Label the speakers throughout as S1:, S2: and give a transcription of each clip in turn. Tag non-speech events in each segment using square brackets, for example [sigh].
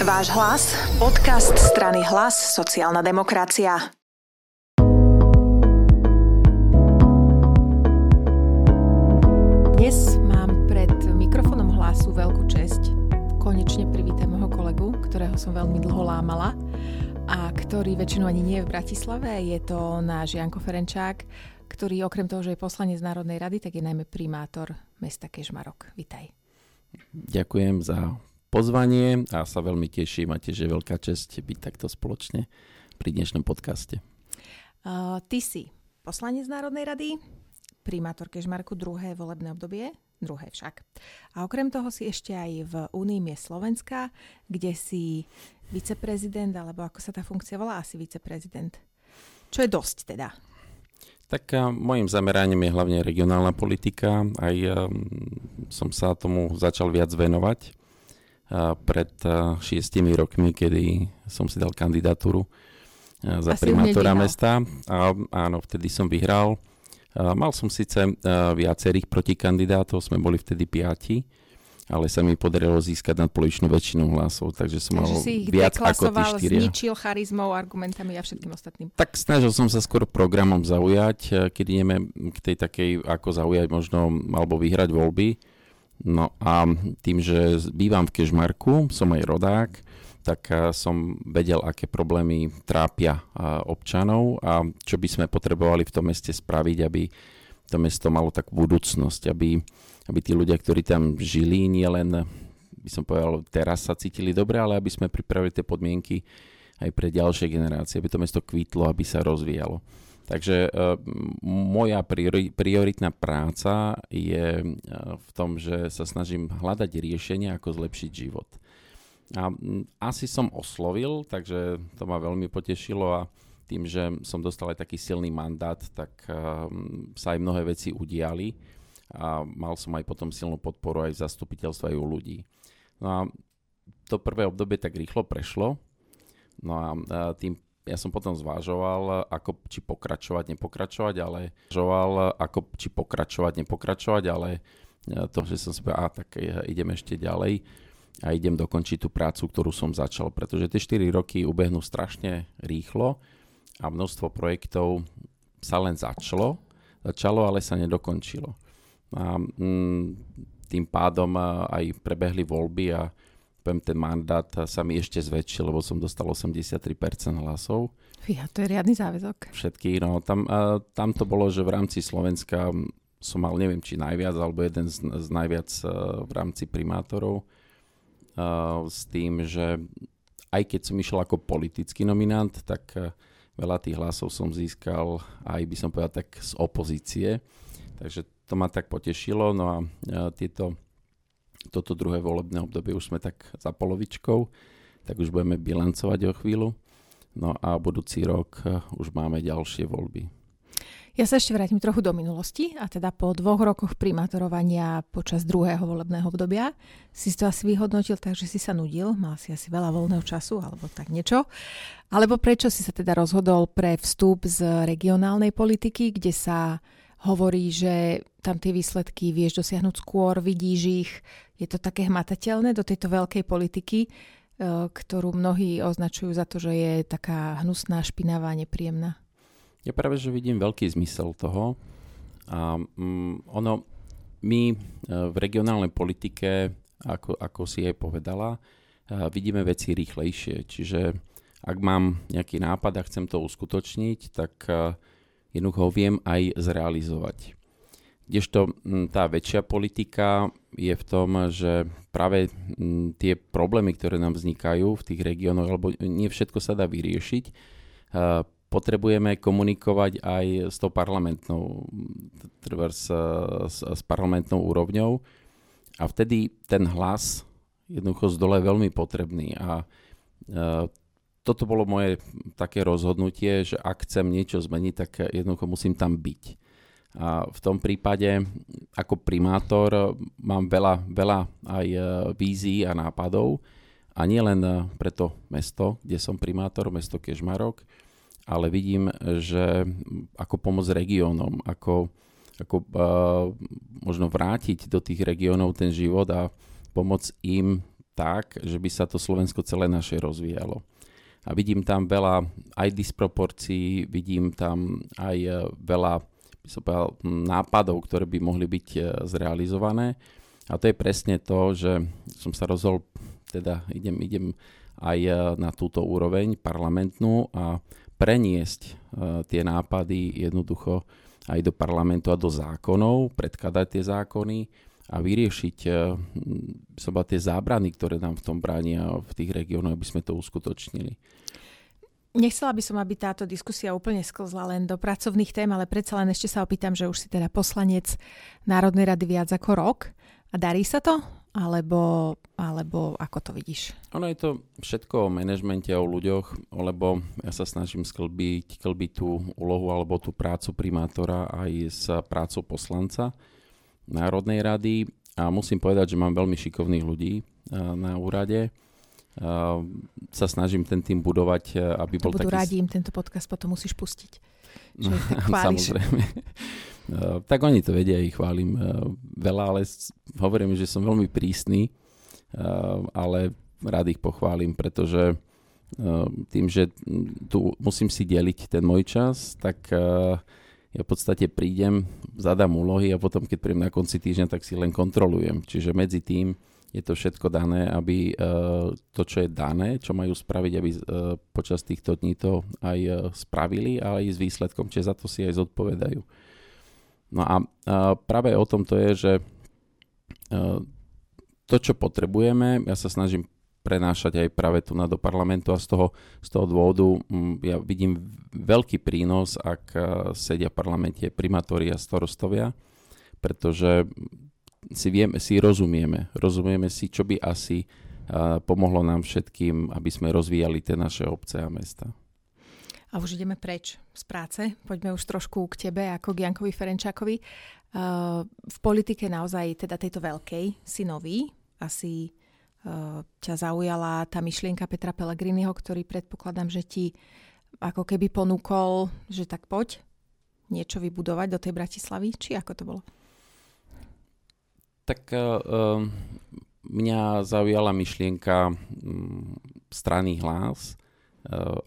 S1: Váš hlas, podcast strany Hlas, sociálna demokracia.
S2: Dnes mám pred mikrofónom hlasu veľkú česť konečne privítať môjho kolegu, ktorého som veľmi dlho lámala a ktorý väčšinou ani nie je v Bratislave. Je to náš Janko Ferenčák, ktorý okrem toho, že je poslanec Národnej rady, tak je najmä primátor mesta Kežmarok. Vitaj.
S3: Ďakujem za pozvanie a sa veľmi teším a tiež je veľká čest byť takto spoločne pri dnešnom podcaste.
S2: Uh, ty si poslanec Národnej rady, primátor Kežmarku druhé volebné obdobie, druhé však. A okrem toho si ešte aj v je Slovenska, kde si viceprezident, alebo ako sa tá funkcia volá, asi viceprezident. Čo je dosť teda.
S3: Tak môjim zameraním je hlavne regionálna politika. Aj um, som sa tomu začal viac venovať pred šiestimi rokmi, kedy som si dal kandidatúru za Asi primátora mesta. A, áno, vtedy som vyhral. Mal som síce viacerých protikandidátov, sme boli vtedy piati, ale sa mi podarilo získať nadpolovičnú väčšinu hlasov, takže som takže mal si ich viac ako tí štyria.
S2: zničil charizmou, argumentami a všetkým ostatným.
S3: Tak snažil som sa skôr programom zaujať, keď ideme k tej takej, ako zaujať možno, alebo vyhrať voľby No a tým, že bývam v Kežmarku, som aj rodák, tak som vedel, aké problémy trápia občanov a čo by sme potrebovali v tom meste spraviť, aby to mesto malo takú budúcnosť, aby, aby tí ľudia, ktorí tam žili, nielen by som povedal, teraz sa cítili dobre, ale aby sme pripravili tie podmienky aj pre ďalšie generácie, aby to mesto kvítlo, aby sa rozvíjalo. Takže uh, moja priori, prioritná práca je uh, v tom, že sa snažím hľadať riešenia, ako zlepšiť život. A asi som oslovil, takže to ma veľmi potešilo a tým, že som dostal aj taký silný mandát, tak uh, sa aj mnohé veci udiali a mal som aj potom silnú podporu aj v zastupiteľstve aj u ľudí. No a to prvé obdobie tak rýchlo prešlo, no a tým ja som potom zvážoval, ako či pokračovať, nepokračovať, ale zvážoval, ako či pokračovať, nepokračovať, ale e, to, že som si povedal, a tak e, idem ešte ďalej a idem dokončiť tú prácu, ktorú som začal, pretože tie 4 roky ubehnú strašne rýchlo a množstvo projektov sa len začalo, začalo, ale sa nedokončilo. A mm, tým pádom e, aj prebehli voľby a poviem, ten mandát sa mi ešte zväčšil, lebo som dostal 83% hlasov.
S2: Ja, to je riadny záväzok.
S3: Všetky, no tam, uh, tam to bolo, že v rámci Slovenska som mal, neviem, či najviac, alebo jeden z, z najviac uh, v rámci primátorov, uh, s tým, že aj keď som išiel ako politický nominant, tak uh, veľa tých hlasov som získal aj, by som povedal, tak z opozície. Takže to ma tak potešilo, no a tieto toto druhé volebné obdobie už sme tak za polovičkou, tak už budeme bilancovať o chvíľu. No a budúci rok eh, už máme ďalšie voľby.
S2: Ja sa ešte vrátim trochu do minulosti a teda po dvoch rokoch primátorovania počas druhého volebného obdobia si to asi vyhodnotil tak, že si sa nudil, mal si asi veľa voľného času alebo tak niečo. Alebo prečo si sa teda rozhodol pre vstup z regionálnej politiky, kde sa hovorí, že tam tie výsledky vieš dosiahnuť skôr, vidíš ich, je to také hmatateľné do tejto veľkej politiky, e, ktorú mnohí označujú za to, že je taká hnusná, špinavá, nepríjemná.
S3: Ja práve, že vidím veľký zmysel toho. A um, ono, my e, v regionálnej politike, ako, ako si jej povedala, uh, vidíme veci rýchlejšie. Čiže ak mám nejaký nápad a chcem to uskutočniť, tak jednoducho ho viem aj zrealizovať. Kdežto tá väčšia politika je v tom, že práve tie problémy, ktoré nám vznikajú v tých regiónoch, alebo nie všetko sa dá vyriešiť, potrebujeme komunikovať aj s tou parlamentnou, s, s, s parlamentnou úrovňou a vtedy ten hlas jednoducho z dole je veľmi potrebný a toto bolo moje také rozhodnutie, že ak chcem niečo zmeniť, tak jednoducho musím tam byť. A v tom prípade ako primátor mám veľa, veľa aj e, vízií a nápadov a nie len e, pre to mesto, kde som primátor, mesto Kežmarok, ale vidím, že ako pomôcť regiónom, ako, ako uh, možno vrátiť do tých regiónov ten život a pomôcť im tak, že by sa to Slovensko celé naše rozvíjalo. A vidím tam veľa aj disproporcií, vidím tam aj e, veľa by som povedal, nápadov, ktoré by mohli byť e, zrealizované. A to je presne to, že som sa rozhodol, teda idem, idem aj e, na túto úroveň parlamentnú a preniesť tie nápady jednoducho aj do parlamentu a do zákonov, predkladať tie zákony a vyriešiť soba tie zábrany, ktoré nám v tom bránia v tých regiónoch, aby sme to uskutočnili.
S2: Nechcela by som, aby táto diskusia úplne sklzla len do pracovných tém, ale predsa len ešte sa opýtam, že už si teda poslanec Národnej rady viac ako rok. A darí sa to? Alebo, alebo ako to vidíš?
S3: Ono je to všetko o manažmente, o ľuďoch, lebo ja sa snažím sklbiť, sklbiť tú úlohu alebo tú prácu primátora aj s prácou poslanca Národnej rady. A musím povedať, že mám veľmi šikovných ľudí na úrade sa snažím ten tým budovať, e, aby
S2: to
S3: bol
S2: budú
S3: taký...
S2: rádi, im tento podcast potom musíš pustiť. [laughs] Že
S3: no, Samozrejme. Tak oni to vedia, ich chválim veľa, ale hovorím, že som veľmi prísny, ale rád ich pochválim, pretože tým, že tu musím si deliť ten môj čas, tak ja v podstate prídem, zadám úlohy a potom, keď príjem na konci týždňa, tak si len kontrolujem. Čiže medzi tým je to všetko dané, aby uh, to, čo je dané, čo majú spraviť, aby uh, počas týchto dní to aj uh, spravili, ale aj s výsledkom, čiže za to si aj zodpovedajú. No a práve o tom to je, že to, čo potrebujeme, ja sa snažím prenášať aj práve tu na do parlamentu a z toho, z toho dôvodu um, ja vidím veľký prínos, ak uh, sedia v parlamente primátori a starostovia, pretože si, vieme, si rozumieme. Rozumieme si, čo by asi uh, pomohlo nám všetkým, aby sme rozvíjali tie naše obce a mesta.
S2: A už ideme preč z práce. Poďme už trošku k tebe, ako k Jankovi Ferenčákovi. Uh, v politike naozaj, teda tejto veľkej, si nový. Asi ťa zaujala tá myšlienka Petra Pellegriniho, ktorý predpokladám, že ti ako keby ponúkol, že tak poď niečo vybudovať do tej Bratislavy, či ako to bolo?
S3: Tak uh, mňa zaujala myšlienka um, strany hlas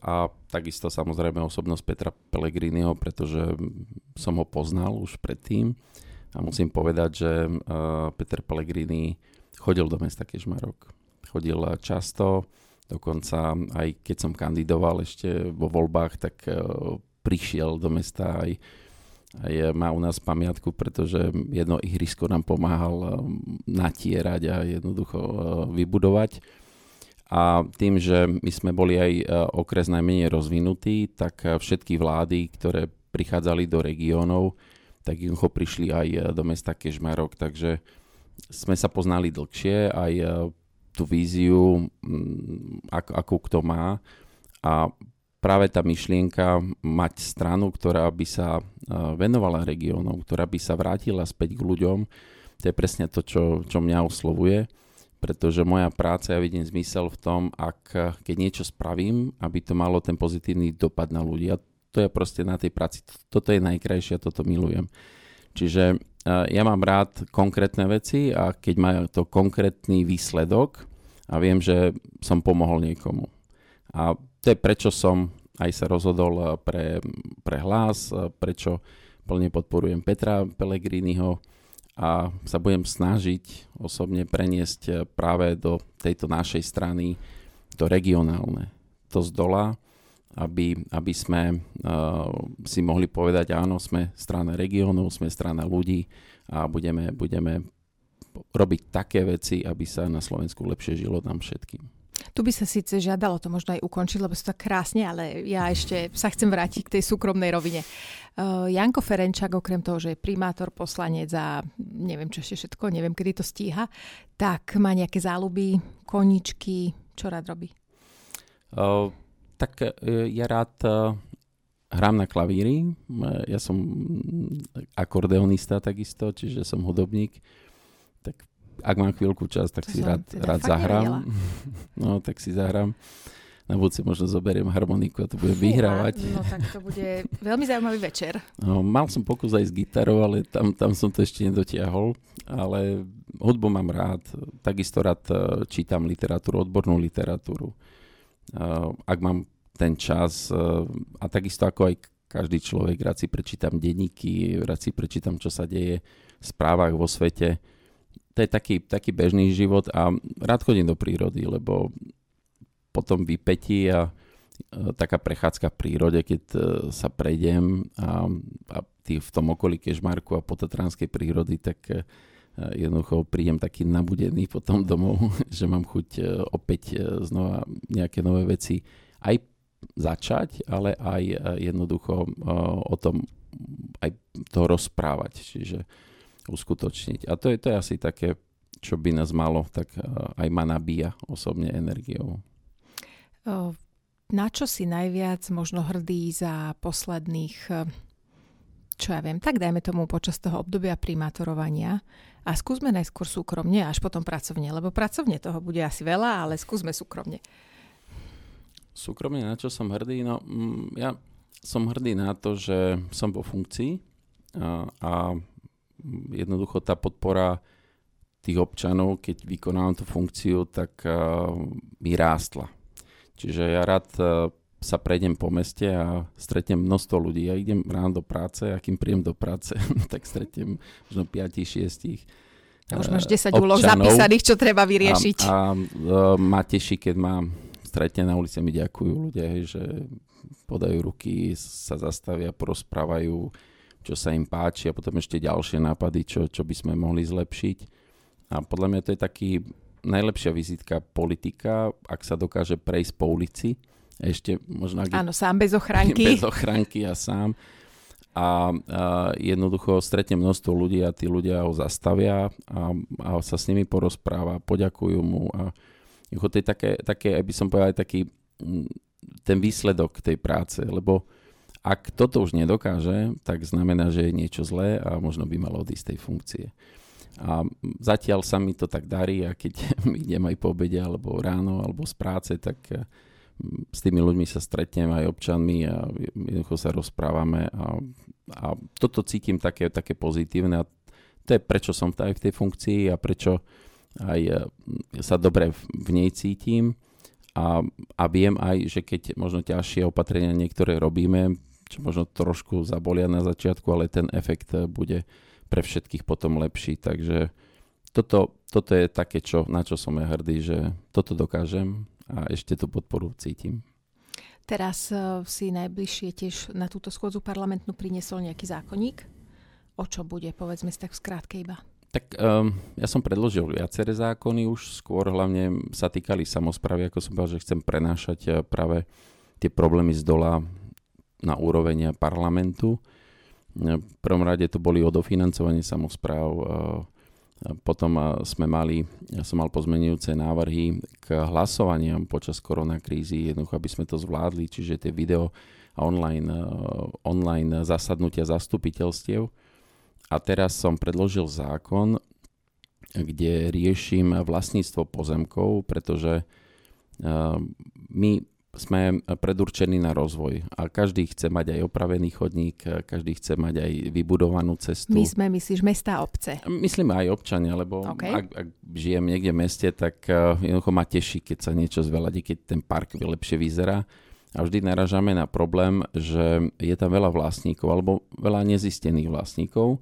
S3: a takisto samozrejme osobnosť Petra Pellegriniho, pretože som ho poznal už predtým a musím povedať, že uh, Peter Pellegrini chodil do mesta Kežmarok. Chodil často, dokonca aj keď som kandidoval ešte vo voľbách, tak uh, prišiel do mesta aj je, má u nás pamiatku, pretože jedno ihrisko nám pomáhal um, natierať a jednoducho vybudovať. A tým, že my sme boli aj okres najmenej rozvinutý, tak všetky vlády, ktoré prichádzali do regiónov, tak jednoducho prišli aj do mesta Kežmarok, takže sme sa poznali dlhšie, aj tú víziu, mm, ako, akú kto má. A práve tá myšlienka mať stranu, ktorá by sa venovala regiónom, ktorá by sa vrátila späť k ľuďom, to je presne to, čo, čo mňa oslovuje, pretože moja práca, ja vidím zmysel v tom, ak keď niečo spravím, aby to malo ten pozitívny dopad na ľudí. A to je proste na tej práci, toto je najkrajšie a toto milujem. Čiže ja mám rád konkrétne veci a keď má to konkrétny výsledok a viem, že som pomohol niekomu. A to je prečo som aj sa rozhodol eh, pre, pre hlas, eh, prečo plne podporujem Petra Pellegriniho a sa budem snažiť osobne preniesť práve do tejto našej strany to regionálne, to z dola, aby, aby sme uh, si mohli povedať, áno, sme strana regiónov, sme strana ľudí a budeme, budeme robiť také veci, aby sa na Slovensku lepšie žilo nám všetkým.
S2: Tu by sa síce žiadalo to možno aj ukončiť, lebo sú tak krásne, ale ja ešte sa chcem vrátiť k tej súkromnej rovine. Uh, Janko Ferenčák, okrem toho, že je primátor, poslanec a neviem čo ešte všetko, neviem, kedy to stíha, tak má nejaké záľuby, koničky, čo rád robí?
S3: Uh, tak uh, ja rád uh, hrám na klavíri, ja som akordeonista takisto, čiže som hudobník, ak mám chvíľku čas, tak to si rád, teda rád zahrám. [laughs] No, tak si zahrám. na budúci možno zoberiem harmoniku a to budem vyhrávať.
S2: No tak to bude veľmi zaujímavý večer.
S3: No, mal som pokus aj s gitarou, ale tam, tam som to ešte nedotiahol. Ale hudbu mám rád. Takisto rád e, čítam literatúru, odbornú literatúru. E, ak mám ten čas e, a takisto ako aj každý človek, rád si prečítam denníky, rád si prečítam, čo sa deje v správach vo svete. To je taký, taký bežný život a rád chodím do prírody, lebo potom vypetí a taká prechádzka v prírode, keď e, sa prejdem a, a tý, v tom okolí Kežmarku a potatranskej prírody, tak jednoducho prídem taký nabudený [laughs] potom domov, že mám chuť opäť znova nejaké nové veci aj začať, ale aj jednoducho o tom aj to rozprávať, čiže uskutočniť. A to je, to je asi také, čo by nás malo, tak aj ma nabíja osobne energiou.
S2: Na čo si najviac možno hrdý za posledných, čo ja viem, tak dajme tomu počas toho obdobia primátorovania a skúsme najskôr súkromne, až potom pracovne, lebo pracovne toho bude asi veľa, ale skúsme súkromne.
S3: Súkromne na čo som hrdý? No, mm, ja som hrdý na to, že som vo funkcii a, a jednoducho tá podpora tých občanov, keď vykonávam tú funkciu, tak uh, mi rástla. Čiže ja rád e, sa prejdem po meste a stretnem množstvo ľudí. Ja idem ráno do práce a kým príjem do práce, [laughs] tak stretnem možno 5-6
S2: už máš 10 úloh zapísaných, čo treba vyriešiť.
S3: A, a a e, ma teší, keď ma stretne na ulici, mi ďakujú ľudia, hej, že podajú ruky, sa zastavia, porozprávajú, čo sa im páči a potom ešte ďalšie nápady, čo, čo by sme mohli zlepšiť. A podľa mňa to je taký najlepšia vizitka politika, ak sa dokáže prejsť po ulici. Ešte možno... Ak
S2: Áno, sám bez ochránky. [laughs]
S3: Bez ochránky a sám. A, a jednoducho stretne množstvo ľudí a tí ľudia ho zastavia a, a sa s nimi porozpráva, poďakujú mu a to je také, také, by som povedal, taký ten výsledok tej práce, lebo ak toto už nedokáže, tak znamená, že je niečo zlé a možno by malo odísť tej funkcie. A zatiaľ sa mi to tak darí a keď [laughs] idem aj po obede alebo ráno alebo z práce, tak eh, s tými ľuďmi sa stretnem aj občanmi a jednoducho sa rozprávame a, a toto cítim také, také pozitívne a to je prečo som aj v tej funkcii a prečo aj eh, sa dobre v nej cítim a, a viem aj, že keď možno ťažšie opatrenia niektoré robíme, čo možno trošku zabolia na začiatku, ale ten efekt eh, bude pre všetkých potom lepší. Takže toto, toto je také, čo, na čo som ja hrdý, že toto dokážem a ešte tú podporu cítim.
S2: Teraz uh, si najbližšie tiež na túto schôdzu parlamentnú priniesol nejaký zákonník. O čo bude, povedzme si tak v skrátke iba.
S3: Tak um, ja som predložil viaceré zákony, už skôr hlavne sa týkali samozprávy, ako som povedal, že chcem prenášať eh, práve tie problémy z dola na úroveň parlamentu. V prvom rade to boli o dofinancovanie samozpráv, potom sme mali, ja som mal pozmenujúce návrhy k hlasovaniam počas koronakrízy, jednoducho, aby sme to zvládli, čiže tie video a online, online zasadnutia zastupiteľstiev. A teraz som predložil zákon, kde riešim vlastníctvo pozemkov, pretože my sme predurčení na rozvoj a každý chce mať aj opravený chodník, každý chce mať aj vybudovanú cestu.
S2: My sme, myslíš, mesta a obce?
S3: Myslím aj občania, lebo okay. ak, ak žijem niekde v meste, tak uh, jednoducho ma teší, keď sa niečo zveľadí, keď ten park lepšie vyzerá. A vždy naražame na problém, že je tam veľa vlastníkov alebo veľa nezistených vlastníkov.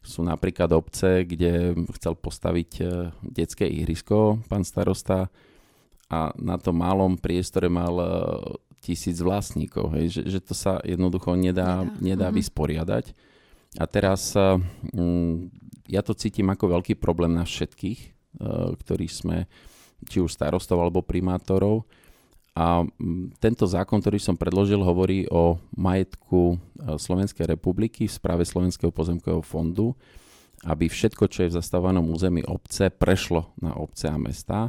S3: Sú napríklad obce, kde chcel postaviť uh, detské ihrisko pán starosta, a na tom malom priestore mal e, tisíc vlastníkov, hej, že, že to sa jednoducho nedá, nedá. nedá uh-huh. vysporiadať. A teraz um, ja to cítim ako veľký problém na všetkých, uh, ktorí sme či už starostov alebo primátorov. A tento zákon, ktorý som predložil, hovorí o majetku uh, Slovenskej republiky v správe Slovenského pozemkového fondu, aby všetko, čo je v zastávanom území obce, prešlo na obce a mestá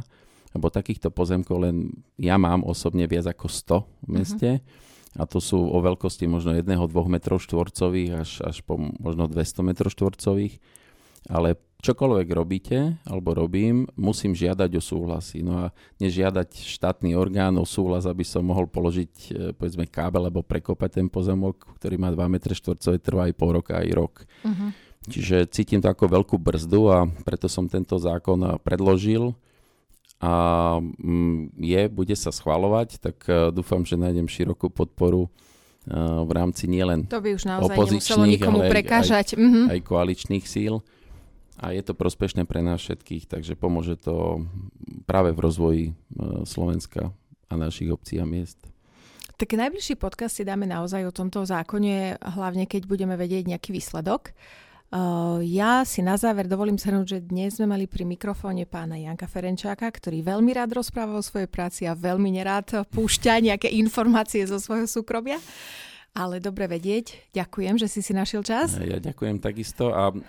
S3: lebo takýchto pozemkov len ja mám osobne viac ako 100 v meste. Uh-huh. A to sú o veľkosti možno 1-2 metrov štvorcových až, až po možno 200 metrov štvorcových. Ale čokoľvek robíte, alebo robím, musím žiadať o súhlasy. No a nežiadať štátny orgán o súhlas, aby som mohol položiť, e, povedzme, kábel, alebo prekopať ten pozemok, ktorý má 2 m štvorcové, trvá aj pol roka, aj rok. Uh-huh. Čiže cítim to ako veľkú brzdu a preto som tento zákon predložil a mm, je, bude sa schvalovať, tak e, dúfam, že nájdem širokú podporu e, v rámci nielen
S2: to by už naozaj opozičných, ale.
S3: Aj, aj, mm-hmm. aj koaličných síl. A je to prospešné pre nás všetkých, takže pomôže to práve v rozvoji e, Slovenska a našich obcí a miest.
S2: Tak najbližší podcast si dáme naozaj o tomto zákone, hlavne keď budeme vedieť nejaký výsledok. Uh, ja si na záver dovolím shrnúť, že dnes sme mali pri mikrofóne pána Janka Ferenčáka, ktorý veľmi rád rozpráva o svojej práci a veľmi nerád púšťa nejaké informácie zo svojho súkromia. Ale dobre vedieť. Ďakujem, že si si našiel čas.
S3: Ja ďakujem takisto a uh,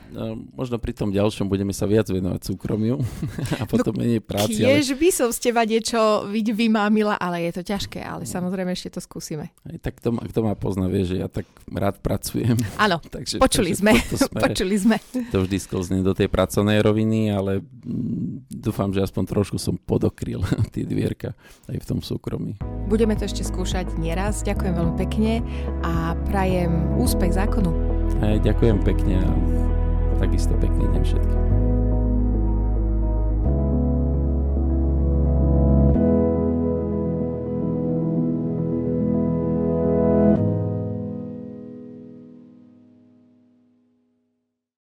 S3: možno pri tom ďalšom budeme sa viac venovať súkromiu [laughs] a potom no, menej práci.
S2: Tiež ale... by som z teba niečo vymámila, ale je to ťažké, ale samozrejme ešte to skúsime.
S3: Aj tak to, kto ma pozná, vie, že ja tak rád pracujem.
S2: Áno, [laughs] takže, počuli, takže sme, smere, počuli sme.
S3: To vždy sklzne do tej pracovnej roviny, ale mm, dúfam, že aspoň trošku som podokryl [laughs] tie dvierka aj v tom súkromí.
S2: Budeme to ešte skúšať nieraz. Ďakujem veľmi pekne a prajem úspech zákonu.
S3: Aj, ďakujem pekne a takisto pekný deň všetkým.